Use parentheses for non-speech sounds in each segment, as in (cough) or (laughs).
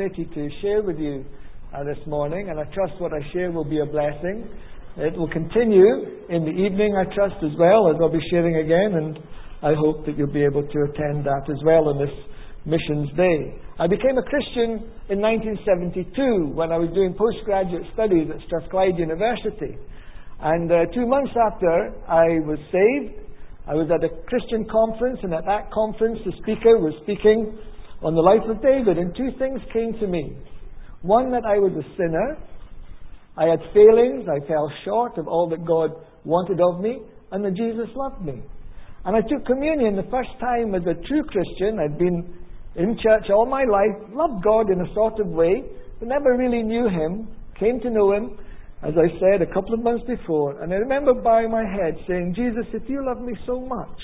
opportunity to share with you uh, this morning, and I trust what I share will be a blessing. It will continue in the evening, I trust, as well, as I'll be sharing again, and I hope that you'll be able to attend that as well on this Missions Day. I became a Christian in 1972 when I was doing postgraduate studies at Strathclyde University. And uh, two months after I was saved, I was at a Christian conference, and at that conference, the speaker was speaking on the life of David, and two things came to me. One, that I was a sinner. I had failings. I fell short of all that God wanted of me, and that Jesus loved me. And I took communion the first time as a true Christian. I'd been in church all my life, loved God in a sort of way, but never really knew Him, came to know Him, as I said a couple of months before. And I remember bowing my head saying, Jesus, if you love me so much,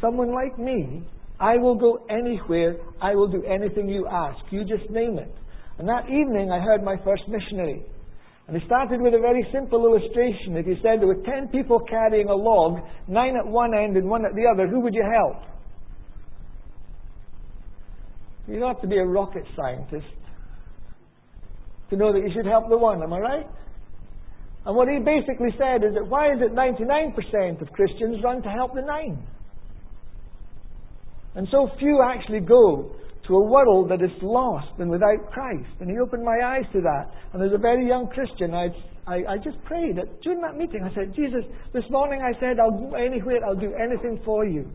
someone like me I will go anywhere. I will do anything you ask. You just name it. And that evening, I heard my first missionary. And he started with a very simple illustration. If he said there were ten people carrying a log, nine at one end and one at the other, who would you help? You don't have to be a rocket scientist to know that you should help the one, am I right? And what he basically said is that why is it 99% of Christians run to help the nine? And so few actually go to a world that is lost and without Christ. And he opened my eyes to that. And as a very young Christian, I, I, I just prayed. That during that meeting, I said, Jesus, this morning I said, I'll go anywhere, I'll do anything for you.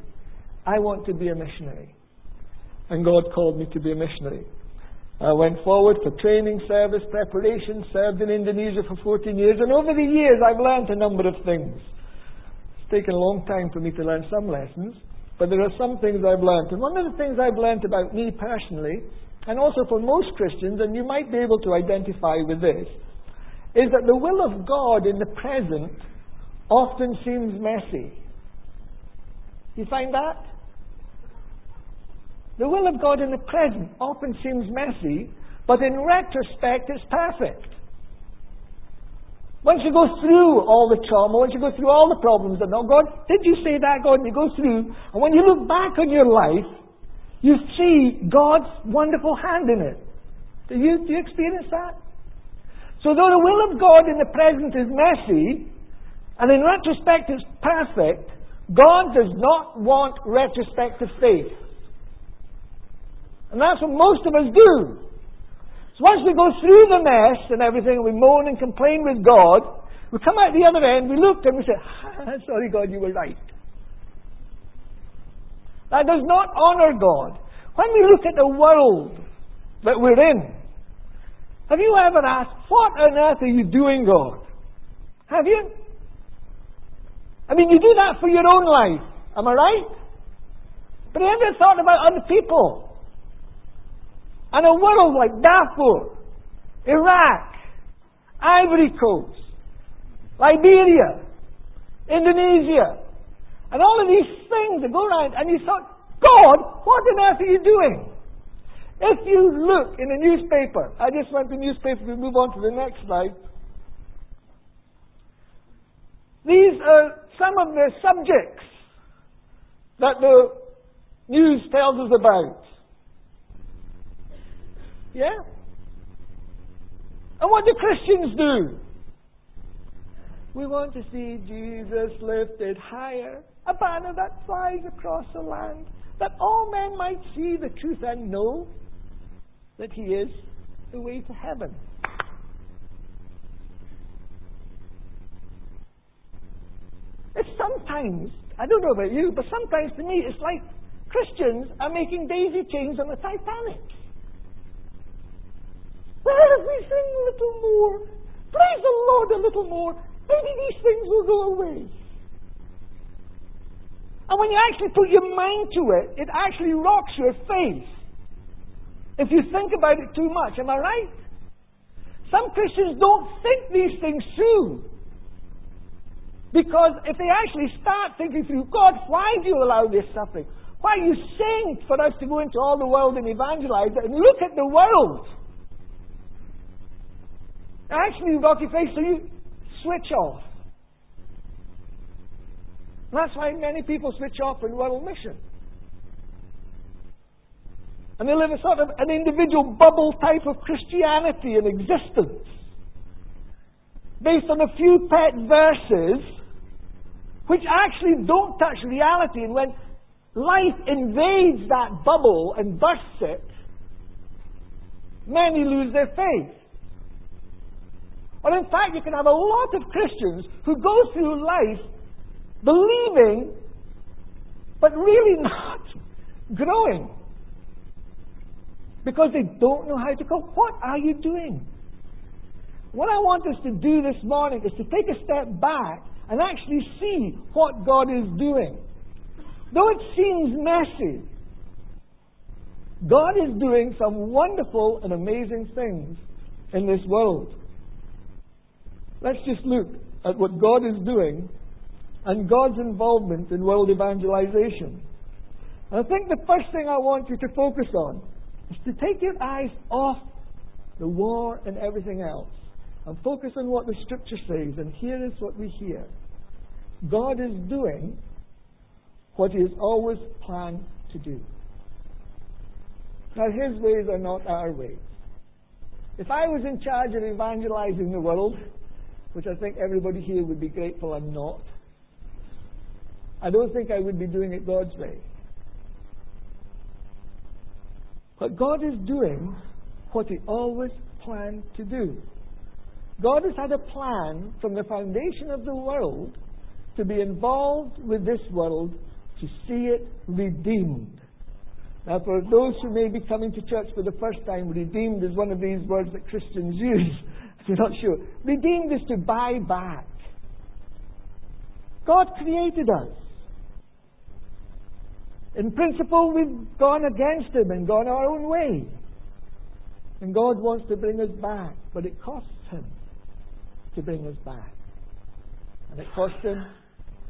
I want to be a missionary. And God called me to be a missionary. I went forward for training, service, preparation, served in Indonesia for 14 years, and over the years I've learned a number of things. It's taken a long time for me to learn some lessons. But there are some things I've learned. And one of the things I've learned about me personally, and also for most Christians, and you might be able to identify with this, is that the will of God in the present often seems messy. You find that? The will of God in the present often seems messy, but in retrospect it's perfect. Once you go through all the trauma, once you go through all the problems, and oh God, did you say that, God? And you go through, and when you look back on your life, you see God's wonderful hand in it. Do you, do you experience that? So though the will of God in the present is messy, and in retrospect it's perfect, God does not want retrospective faith. And that's what most of us do. Once we go through the mess and everything, we moan and complain with God, we come out the other end, we look and we say, Sorry, God, you were right. That does not honor God. When we look at the world that we're in, have you ever asked, What on earth are you doing, God? Have you? I mean, you do that for your own life. Am I right? But have you ever thought about other people? And a world like Darfur, Iraq, Ivory Coast, Liberia, Indonesia, and all of these things that go around, and you thought, God, what on earth are you doing? If you look in the newspaper, I just went to the newspaper, we move on to the next slide. These are some of the subjects that the news tells us about. Yeah? And what do Christians do? We want to see Jesus lifted higher, a banner that flies across the land, that all men might see the truth and know that He is the way to heaven. It's sometimes, I don't know about you, but sometimes to me it's like Christians are making daisy chains on the Titanic. A little more, praise the Lord a little more, maybe these things will go away. And when you actually put your mind to it, it actually rocks your faith. If you think about it too much, am I right? Some Christians don't think these things through. Because if they actually start thinking through, God, why do you allow this suffering? Why are you saying for us to go into all the world and evangelize it? And look at the world. Actually, you've got your face, so you switch off. And that's why many people switch off in world mission. And they live a sort of an individual bubble type of Christianity in existence. Based on a few pet verses which actually don't touch reality. And when life invades that bubble and bursts it, many lose their faith. Or in fact, you can have a lot of Christians who go through life believing, but really not growing. Because they don't know how to cope. What are you doing? What I want us to do this morning is to take a step back and actually see what God is doing. Though it seems messy, God is doing some wonderful and amazing things in this world. Let's just look at what God is doing and God's involvement in world evangelization. And I think the first thing I want you to focus on is to take your eyes off the war and everything else and focus on what the scripture says. And here is what we hear God is doing what He has always planned to do. Now, His ways are not our ways. If I was in charge of evangelizing the world, which I think everybody here would be grateful I'm not, I don't think I would be doing it God's way. But God is doing what He always planned to do. God has had a plan from the foundation of the world to be involved with this world to see it redeemed. Now, for those who may be coming to church for the first time, redeemed is one of these words that Christians (laughs) use. You're not sure. Redeemed is to buy back. God created us. In principle, we've gone against Him and gone our own way. And God wants to bring us back, but it costs Him to bring us back. And it cost Him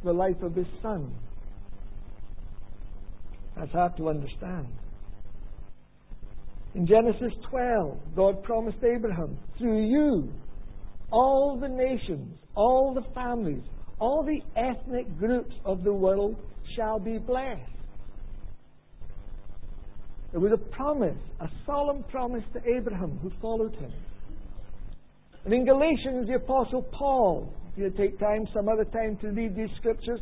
the life of His Son. That's hard to understand. In Genesis 12, God promised Abraham, through you, all the nations, all the families, all the ethnic groups of the world shall be blessed. It was a promise, a solemn promise to Abraham who followed him. And in Galatians, the Apostle Paul, if you take time some other time to read these scriptures,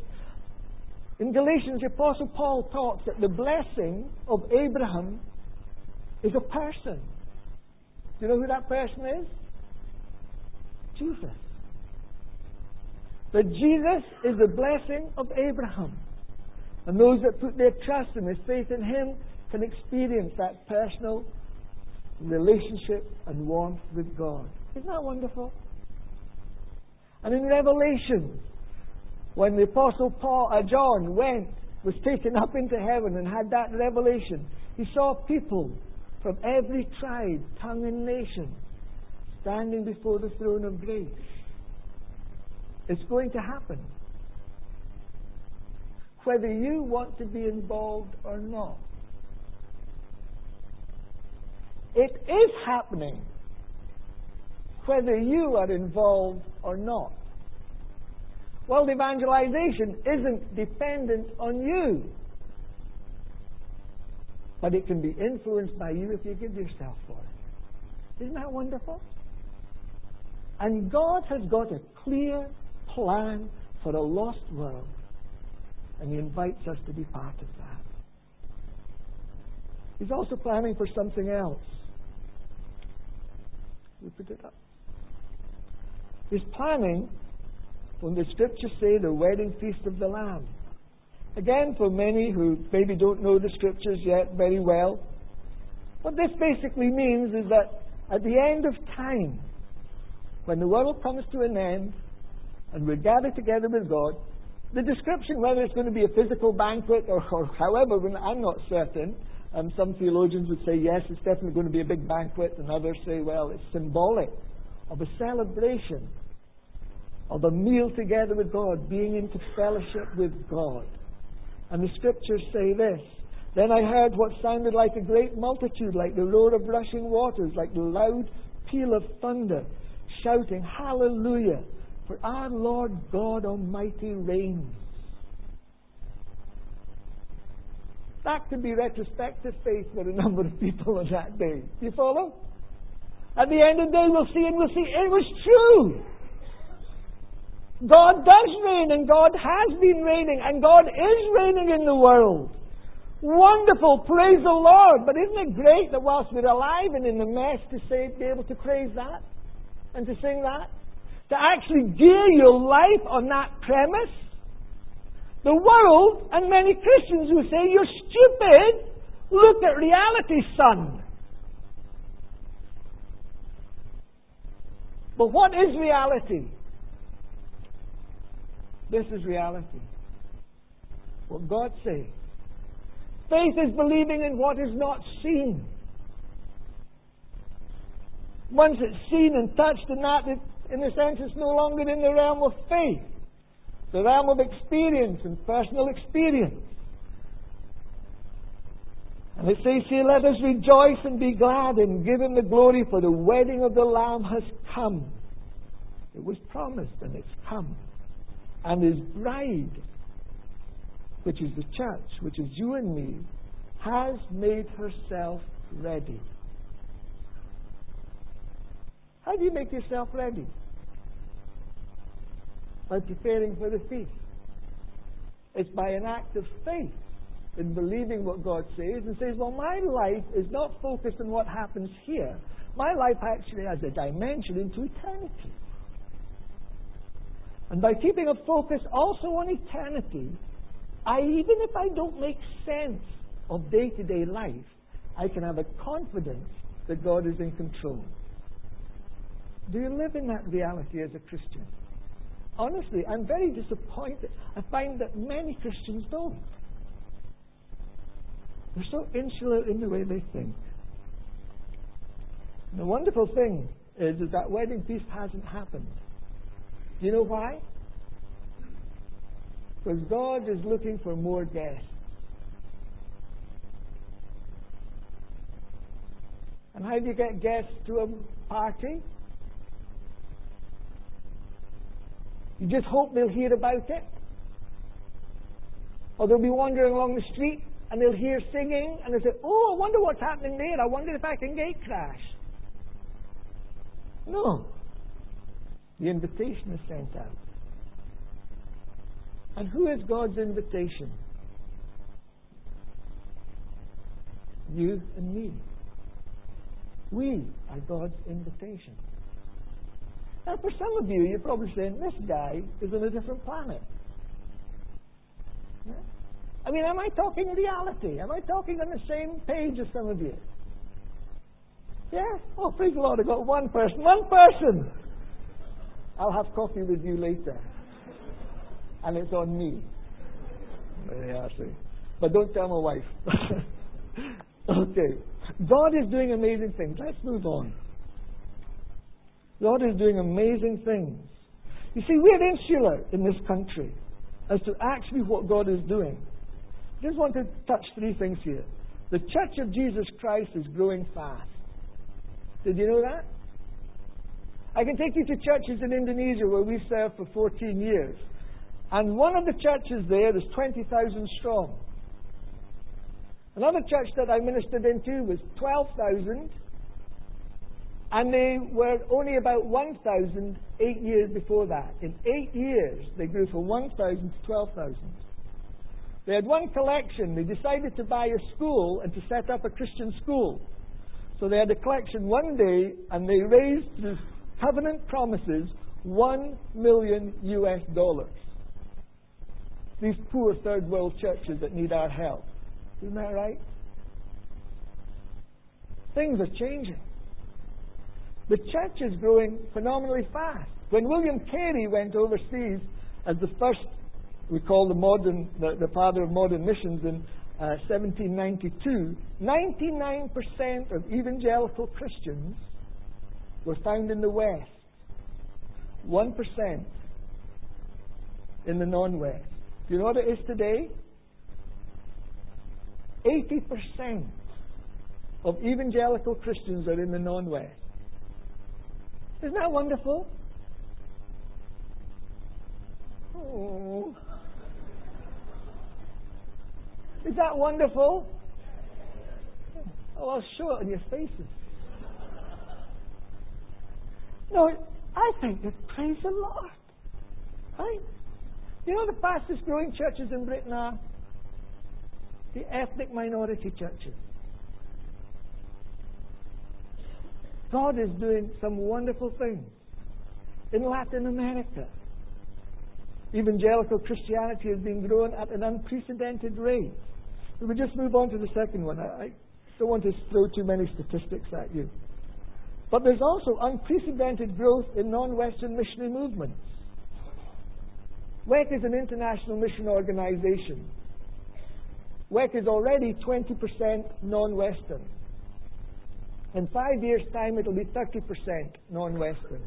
in Galatians, the Apostle Paul talks that the blessing of Abraham is a person. Do you know who that person is? Jesus. That Jesus is the blessing of Abraham. And those that put their trust and their faith in him can experience that personal relationship and warmth with God. Isn't that wonderful? And in Revelation, when the Apostle Paul, uh, John went, was taken up into heaven and had that revelation, he saw people from every tribe, tongue, and nation standing before the throne of grace. It's going to happen. Whether you want to be involved or not. It is happening whether you are involved or not. Well, evangelization isn't dependent on you. But it can be influenced by you if you give yourself for it. Isn't that wonderful? And God has got a clear plan for a lost world. And He invites us to be part of that. He's also planning for something else. We put it up. He's planning when the scriptures say the wedding feast of the Lamb. Again, for many who maybe don't know the scriptures yet very well, what this basically means is that at the end of time, when the world comes to an end and we're gathered together with God, the description, whether it's going to be a physical banquet or, or however, I'm not certain. Um, some theologians would say, yes, it's definitely going to be a big banquet, and others say, well, it's symbolic of a celebration of a meal together with God, being into fellowship with God. And the scriptures say this Then I heard what sounded like a great multitude, like the roar of rushing waters, like the loud peal of thunder, shouting, Hallelujah! For our Lord God Almighty reigns. that could be retrospective faith for a number of people on that day. Do you follow? At the end of the day, we'll see and we'll see it was true. God does reign and God has been reigning and God is reigning in the world. Wonderful, praise the Lord. But isn't it great that whilst we're alive and in the mess to say, be able to praise that and to sing that? To actually gear your life on that premise? The world and many Christians who say, You're stupid, look at reality, son. But what is reality? This is reality. What God says. Faith is believing in what is not seen. Once it's seen and touched and that, it, in a sense, it's no longer in the realm of faith, the realm of experience and personal experience. And it says here, let us rejoice and be glad and give him the glory, for the wedding of the Lamb has come. It was promised and it's come. And his bride which is the church, which is you and me, has made herself ready. How do you make yourself ready? By preparing for the feast. It's by an act of faith in believing what God says and says, well, my life is not focused on what happens here. My life actually has a dimension into eternity. And by keeping a focus also on eternity, I, even if I don't make sense of day to day life, I can have a confidence that God is in control. Do you live in that reality as a Christian? Honestly, I'm very disappointed. I find that many Christians don't. They're so insular in the way they think. And the wonderful thing is, is that wedding feast hasn't happened. Do you know why? Because God is looking for more guests. And how do you get guests to a party? You just hope they'll hear about it. Or they'll be wandering along the street and they'll hear singing and they'll say, Oh, I wonder what's happening there. I wonder if I can gate crash. No. The invitation is sent out. And who is God's invitation? You and me. We are God's invitation. Now, for some of you, you're probably saying, this guy is on a different planet. Yeah? I mean, am I talking reality? Am I talking on the same page as some of you? Yeah? Oh, praise the Lord, I got one person. One person! I'll have coffee with you later and it's on me. Yeah. But don't tell my wife. (laughs) okay. God is doing amazing things. Let's move on. God is doing amazing things. You see, we're insular in this country as to actually what God is doing. Just want to touch three things here. The Church of Jesus Christ is growing fast. Did you know that? I can take you to churches in Indonesia where we served for 14 years. And one of the churches there is 20,000 strong. Another church that I ministered into was 12,000, and they were only about 1,000 eight years before that. In eight years, they grew from 1,000 to 12,000. They had one collection. They decided to buy a school and to set up a Christian school. So they had a collection one day, and they raised covenant promises one million US dollars these poor third world churches that need our help. Isn't that right? Things are changing. The church is growing phenomenally fast. When William Carey went overseas as the first, we call the modern, the, the father of modern missions in uh, 1792, 99% of evangelical Christians were found in the West. 1% in the non West. Do you know what it is today? 80% of evangelical Christians are in the non West. Isn't that wonderful? Oh. Is that wonderful? Oh, I'll show it on your faces. No, I think that praise the Lord. Right? You know the fastest growing churches in Britain are the ethnic minority churches. God is doing some wonderful things in Latin America. Evangelical Christianity has been growing at an unprecedented rate. We just move on to the second one. I don't want to throw too many statistics at you. But there's also unprecedented growth in non Western missionary movements. WEC is an international mission organization. WEC is already 20% non Western. In five years' time, it'll be 30% non Western.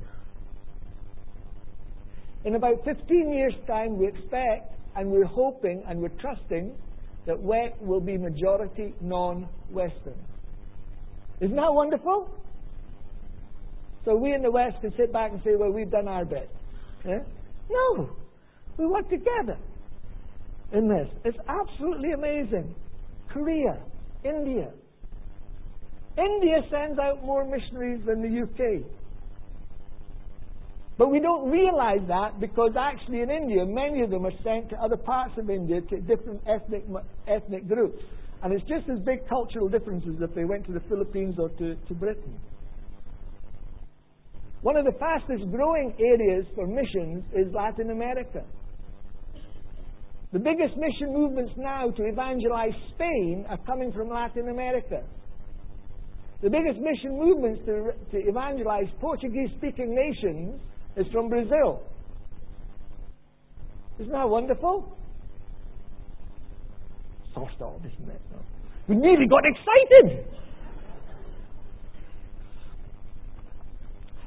In about 15 years' time, we expect and we're hoping and we're trusting that WEC will be majority non Western. Isn't that wonderful? So we in the West can sit back and say, well, we've done our bit. Yeah? No. We work together in this. It's absolutely amazing. Korea, India. India sends out more missionaries than the UK. But we don't realize that because actually in India, many of them are sent to other parts of India to different ethnic, ethnic groups. And it's just as big cultural differences if they went to the Philippines or to, to Britain. One of the fastest growing areas for missions is Latin America. The biggest mission movements now to evangelize Spain are coming from Latin America. The biggest mission movements to, to evangelize Portuguese speaking nations is from Brazil. Isn't that wonderful? Soft isn't it? We nearly got excited.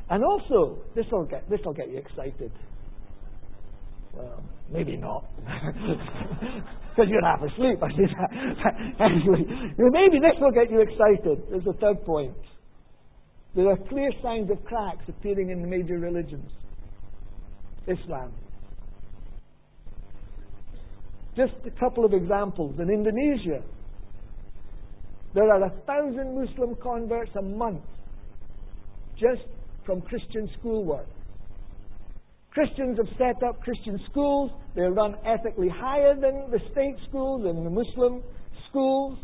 And also, this will get this will get you excited. Well, maybe not, (laughs) because you're half asleep. I (laughs) see that. anyway, maybe this will get you excited. There's a third point. There are clear signs of cracks appearing in the major religions. Islam. Just a couple of examples. In Indonesia, there are a thousand Muslim converts a month just from Christian schoolwork. Christians have set up Christian schools. They run ethically higher than the state schools and the Muslim schools.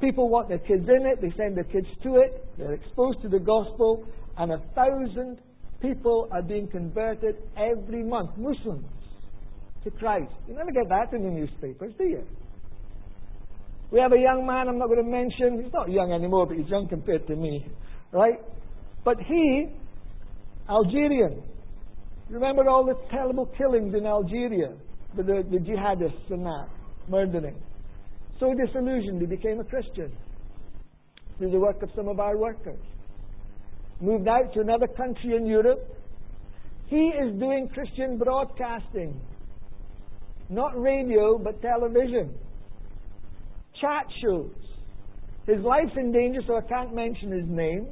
People want their kids in it. They send their kids to it. They're exposed to the gospel. And a thousand people are being converted every month. Muslims to Christ. You never get that in the newspapers, do you? We have a young man I'm not going to mention. He's not young anymore, but he's young compared to me. Right? But he, Algerian, Remember all the terrible killings in Algeria with the, the jihadists and that, murdering. So disillusioned, he became a Christian through the work of some of our workers. Moved out to another country in Europe. He is doing Christian broadcasting. Not radio, but television. Chat shows. His life's in danger, so I can't mention his name.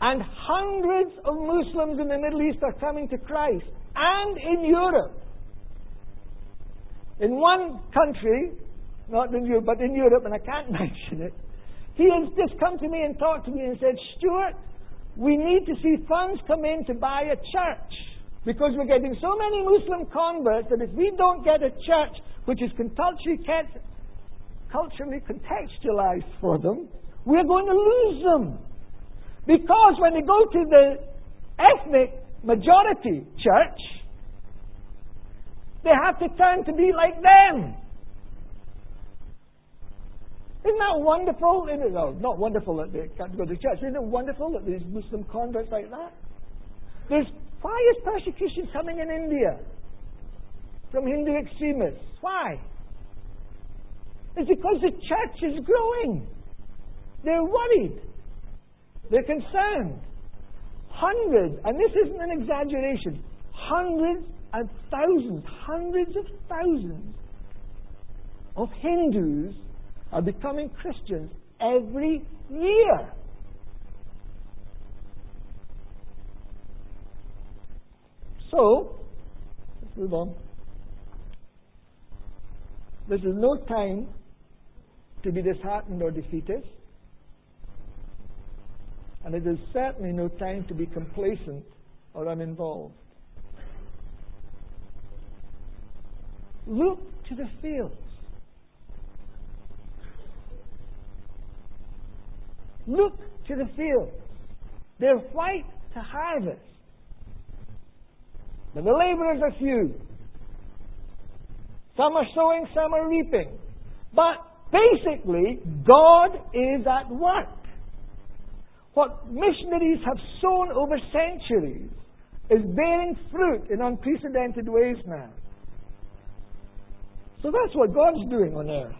And hundreds of Muslims in the Middle East are coming to Christ. And in Europe. In one country, not in Europe, but in Europe, and I can't (laughs) mention it, he has just come to me and talked to me and said, Stuart, we need to see funds come in to buy a church. Because we're getting so many Muslim converts that if we don't get a church which is culturally, culturally contextualized for them, we're going to lose them. Because when they go to the ethnic majority church, they have to turn to be like them. Isn't that wonderful? Isn't it, no, not wonderful that they can't go to church. Isn't it wonderful that there's Muslim converts like that? There's why is persecution coming in India from Hindu extremists? Why? It's because the church is growing. They're worried. They're concerned. Hundreds, and this isn't an exaggeration, hundreds and thousands, hundreds of thousands of Hindus are becoming Christians every year. So, let's move on. This is no time to be disheartened or defeatist. And it is certainly no time to be complacent or uninvolved. Look to the fields. Look to the fields. They're white to harvest. But the laborers are few. Some are sowing, some are reaping. But basically, God is at work. What missionaries have sown over centuries is bearing fruit in unprecedented ways now. So that's what God's doing on earth.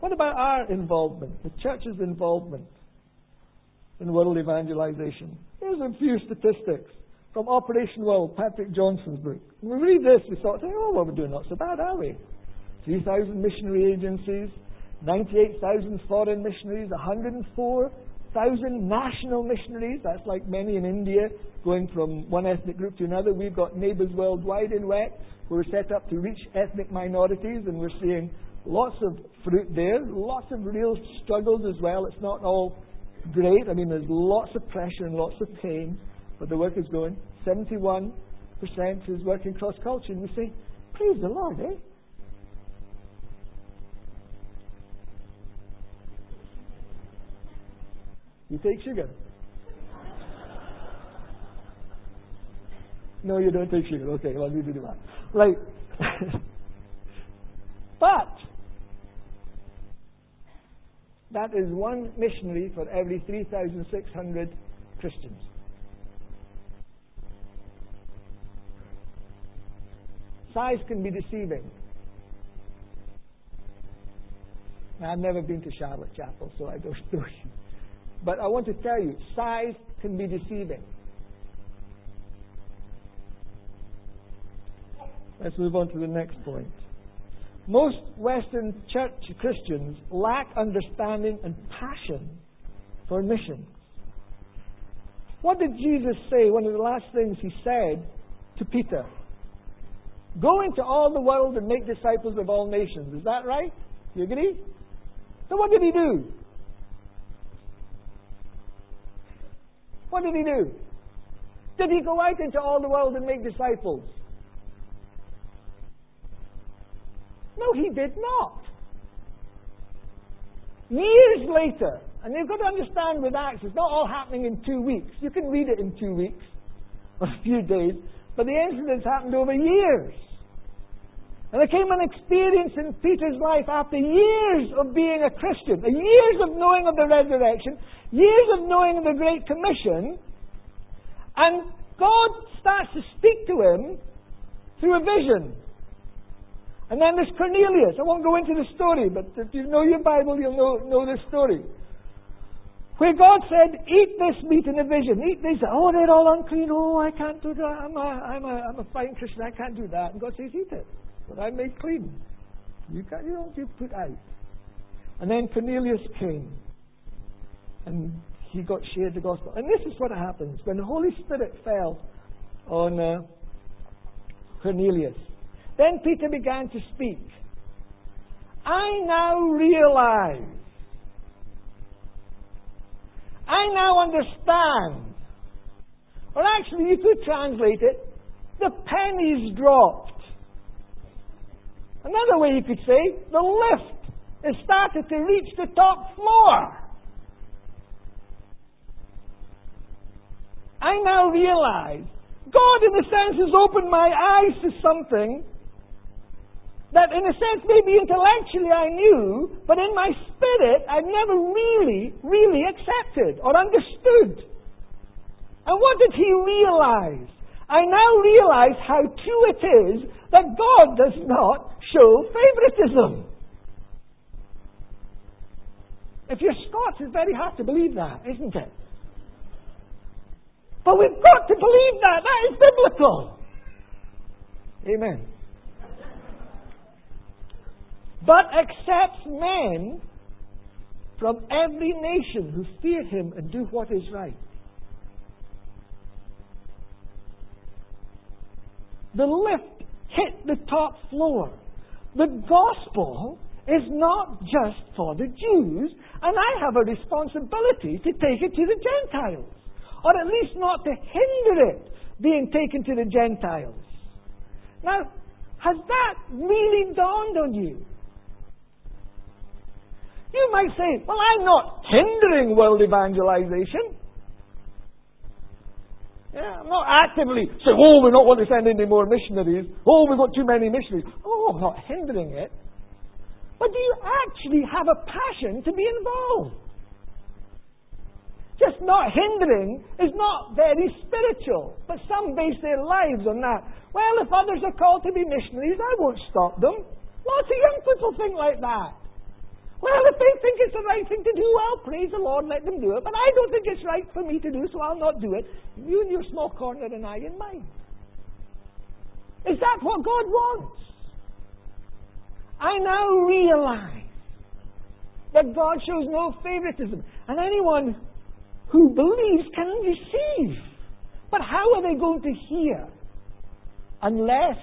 What about our involvement, the church's involvement in world evangelization? Here's a few statistics from Operation World, Patrick Johnstone's book. When we read this, we thought, oh, well, we're doing not so bad, are we? 3,000 missionary agencies, 98,000 foreign missionaries, 104,000 national missionaries. That's like many in India, going from one ethnic group to another. We've got neighbours worldwide in WEC. We're set up to reach ethnic minorities, and we're seeing lots of fruit there, lots of real struggles as well. It's not all great. I mean, there's lots of pressure and lots of pain, but the work is going. 71% is working cross culture. And we say, praise the Lord, eh? You take sugar? no, you don't take sugar. Okay, well, you do that. Right. (laughs) but that is one missionary for every 3,600 Christians. Size can be deceiving. I've never been to Charlotte Chapel, so I don't (laughs) know. But I want to tell you, size can be deceiving. Let's move on to the next point. Most Western church Christians lack understanding and passion for missions. What did Jesus say? One of the last things he said to Peter Go into all the world and make disciples of all nations. Is that right? You agree? So what did he do? What did he do? Did he go out into all the world and make disciples? No, he did not. Years later, and you've got to understand with Acts, it's not all happening in two weeks. You can read it in two weeks or (laughs) a few days, but the incidents happened over years. And there came an experience in Peter's life after years of being a Christian, years of knowing of the resurrection, years of knowing of the Great Commission, and God starts to speak to him through a vision. And then there's Cornelius. I won't go into the story, but if you know your Bible, you'll know, know this story. Where God said, Eat this meat in a vision. Eat this. Oh, they're all unclean. Oh, I can't do that. I'm a, I'm a, I'm a fine Christian. I can't do that. And God says, Eat it. But I made clean. You, can't, you don't get put out. And then Cornelius came. And he got shared the gospel. And this is what happens. When the Holy Spirit fell on uh, Cornelius, then Peter began to speak. I now realize, I now understand. Or actually, you could translate it, the pennies dropped. Another way you could say, the lift has started to reach the top floor. I now realize God, in a sense, has opened my eyes to something that in a sense maybe intellectually I knew, but in my spirit I'd never really, really accepted or understood. And what did he realize? I now realize how true it is that God does not show favoritism. If you're Scots, it's very hard to believe that, isn't it? But we've got to believe that. That is biblical. Amen but accepts men from every nation who fear him and do what is right. The lift hit the top floor. The gospel is not just for the Jews, and I have a responsibility to take it to the Gentiles, or at least not to hinder it being taken to the Gentiles. Now, has that really dawned on you? You might say, well, I'm not hindering world evangelization. Yeah, I'm not actively saying, oh, we don't want to send any more missionaries. Oh, we've got too many missionaries. Oh, I'm not hindering it. But do you actually have a passion to be involved? Just not hindering is not very spiritual, but some base their lives on that. Well, if others are called to be missionaries, I won't stop them. Lots of young people think like that. Well, if they think it's the right thing to do, well, praise the Lord, let them do it. But I don't think it's right for me to do, so I'll not do it. You in your small corner and I in mine. Is that what God wants? I now realize that God shows no favoritism. And anyone who believes can receive. But how are they going to hear unless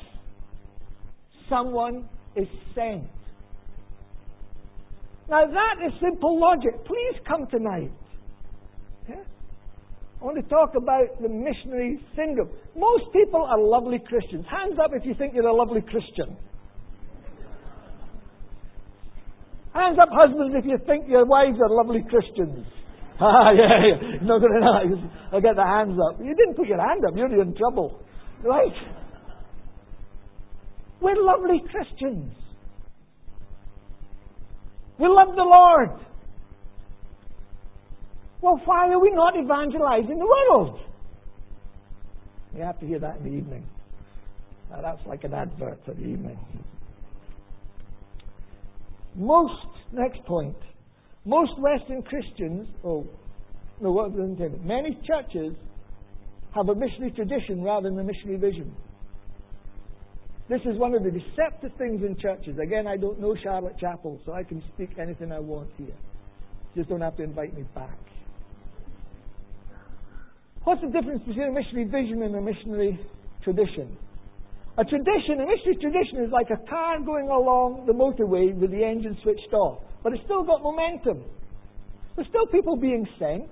someone is sent? Now that is simple logic. Please come tonight. Yeah? I want to talk about the missionary syndrome. Most people are lovely Christians. Hands up if you think you're a lovely Christian. Hands up, husbands, if you think your wives are lovely Christians. (laughs) Ah, yeah, yeah. No, no, no. I'll get the hands up. You didn't put your hand up. You're in trouble. Right? We're lovely Christians. We love the Lord. Well, why are we not evangelizing the world? You have to hear that in the evening. Now, that's like an advert for the evening. Most, next point, most Western Christians, oh, no, what was intended? Many churches have a missionary tradition rather than a missionary vision. This is one of the deceptive things in churches. Again, I don't know Charlotte Chapel, so I can speak anything I want here. Just don't have to invite me back. What's the difference between a missionary vision and a missionary tradition? A tradition, a missionary tradition is like a car going along the motorway with the engine switched off, but it's still got momentum. There's still people being sent.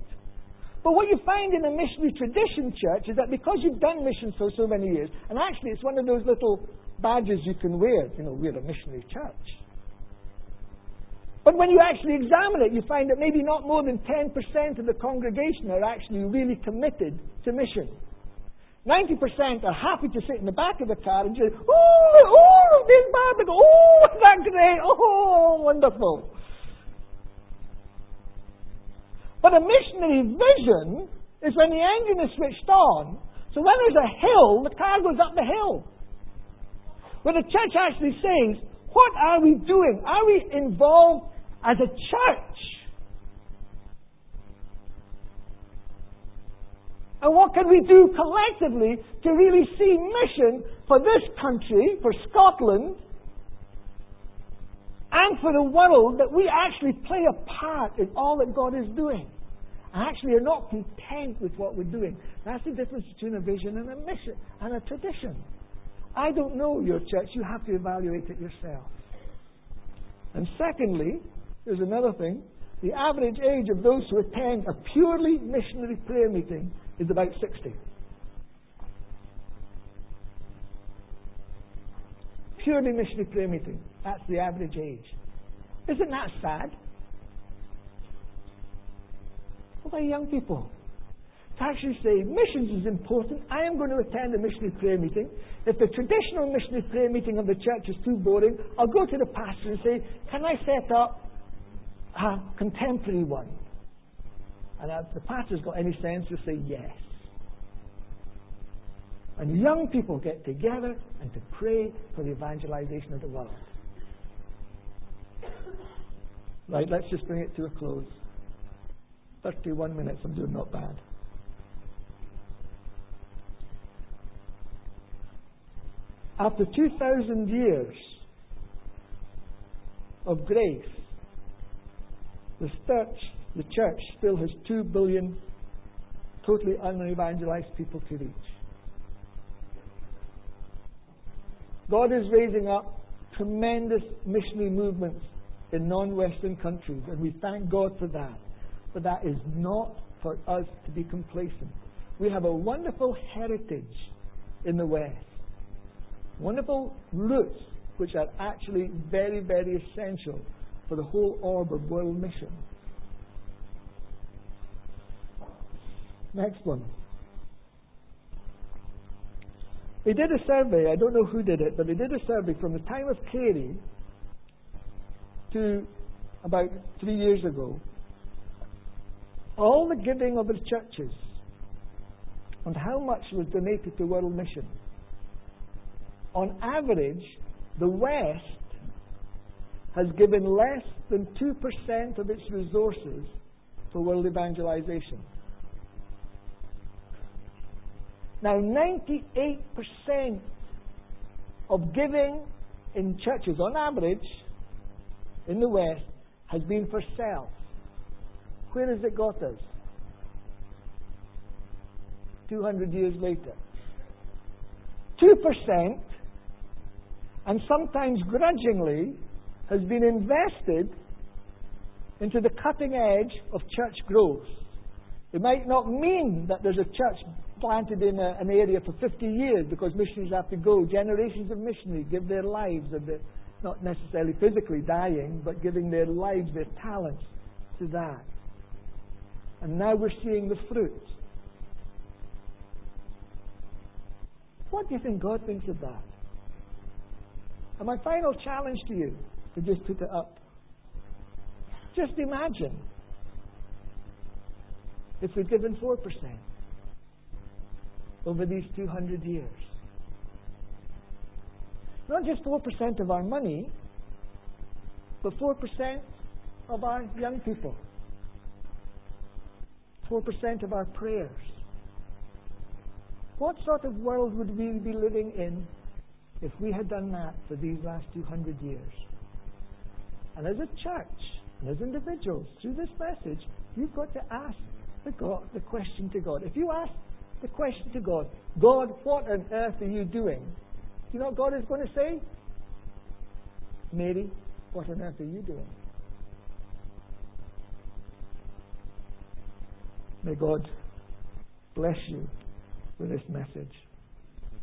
But what you find in a missionary tradition church is that because you've done missions for so many years, and actually it's one of those little badges you can wear, you know, we're a missionary church. But when you actually examine it, you find that maybe not more than 10% of the congregation are actually really committed to mission. 90% are happy to sit in the back of the car and just, oh, oh, this Bible, oh, is that great, oh, wonderful. But a missionary vision is when the engine is switched on. So when there's a hill, the car goes up the hill. When the church actually says, what are we doing? Are we involved as a church? And what can we do collectively to really see mission for this country, for Scotland, and for the world that we actually play a part in all that God is doing? And actually are not content with what we're doing. That's the difference between a vision and a mission and a tradition. I don't know your church. You have to evaluate it yourself. And secondly, there's another thing. The average age of those who attend a purely missionary prayer meeting is about 60. Purely missionary prayer meeting. That's the average age. Isn't that sad? What about young people? To actually say, missions is important. I am going to attend a missionary prayer meeting. If the traditional missionary prayer meeting of the church is too boring, I'll go to the pastor and say, Can I set up a contemporary one? And if the pastor's got any sense, he'll say yes. And young people get together and to pray for the evangelization of the world. Right, let's just bring it to a close. 31 minutes, I'm doing not bad. After 2,000 years of grace, the church, the church still has 2 billion totally unevangelized people to reach. God is raising up tremendous missionary movements in non Western countries, and we thank God for that. But that is not for us to be complacent. We have a wonderful heritage in the West, wonderful roots which are actually very, very essential for the whole orb of world mission. Next one. They did a survey, I don't know who did it, but they did a survey from the time of Carey to about three years ago. All the giving of the churches and how much was donated to world mission. On average, the West has given less than 2% of its resources for world evangelization. Now, 98% of giving in churches, on average, in the West, has been for self. Where has it got us? 200 years later. 2%, and sometimes grudgingly, has been invested into the cutting edge of church growth. It might not mean that there's a church planted in a, an area for 50 years because missionaries have to go. Generations of missionaries give their lives, not necessarily physically dying, but giving their lives, their talents to that. And now we're seeing the fruit. What do you think God thinks of that? And my final challenge to you, to just put it up. Just imagine if we'd given 4% over these 200 years. Not just 4% of our money, but 4% of our young people, 4% of our prayers. What sort of world would we be living in if we had done that for these last 200 years? And as a church, and as individuals, through this message, you've got to ask the, God, the question to God. If you ask the question to God, God, what on earth are you doing? Do you know what God is going to say? Mary, what on earth are you doing? May God bless you with this message.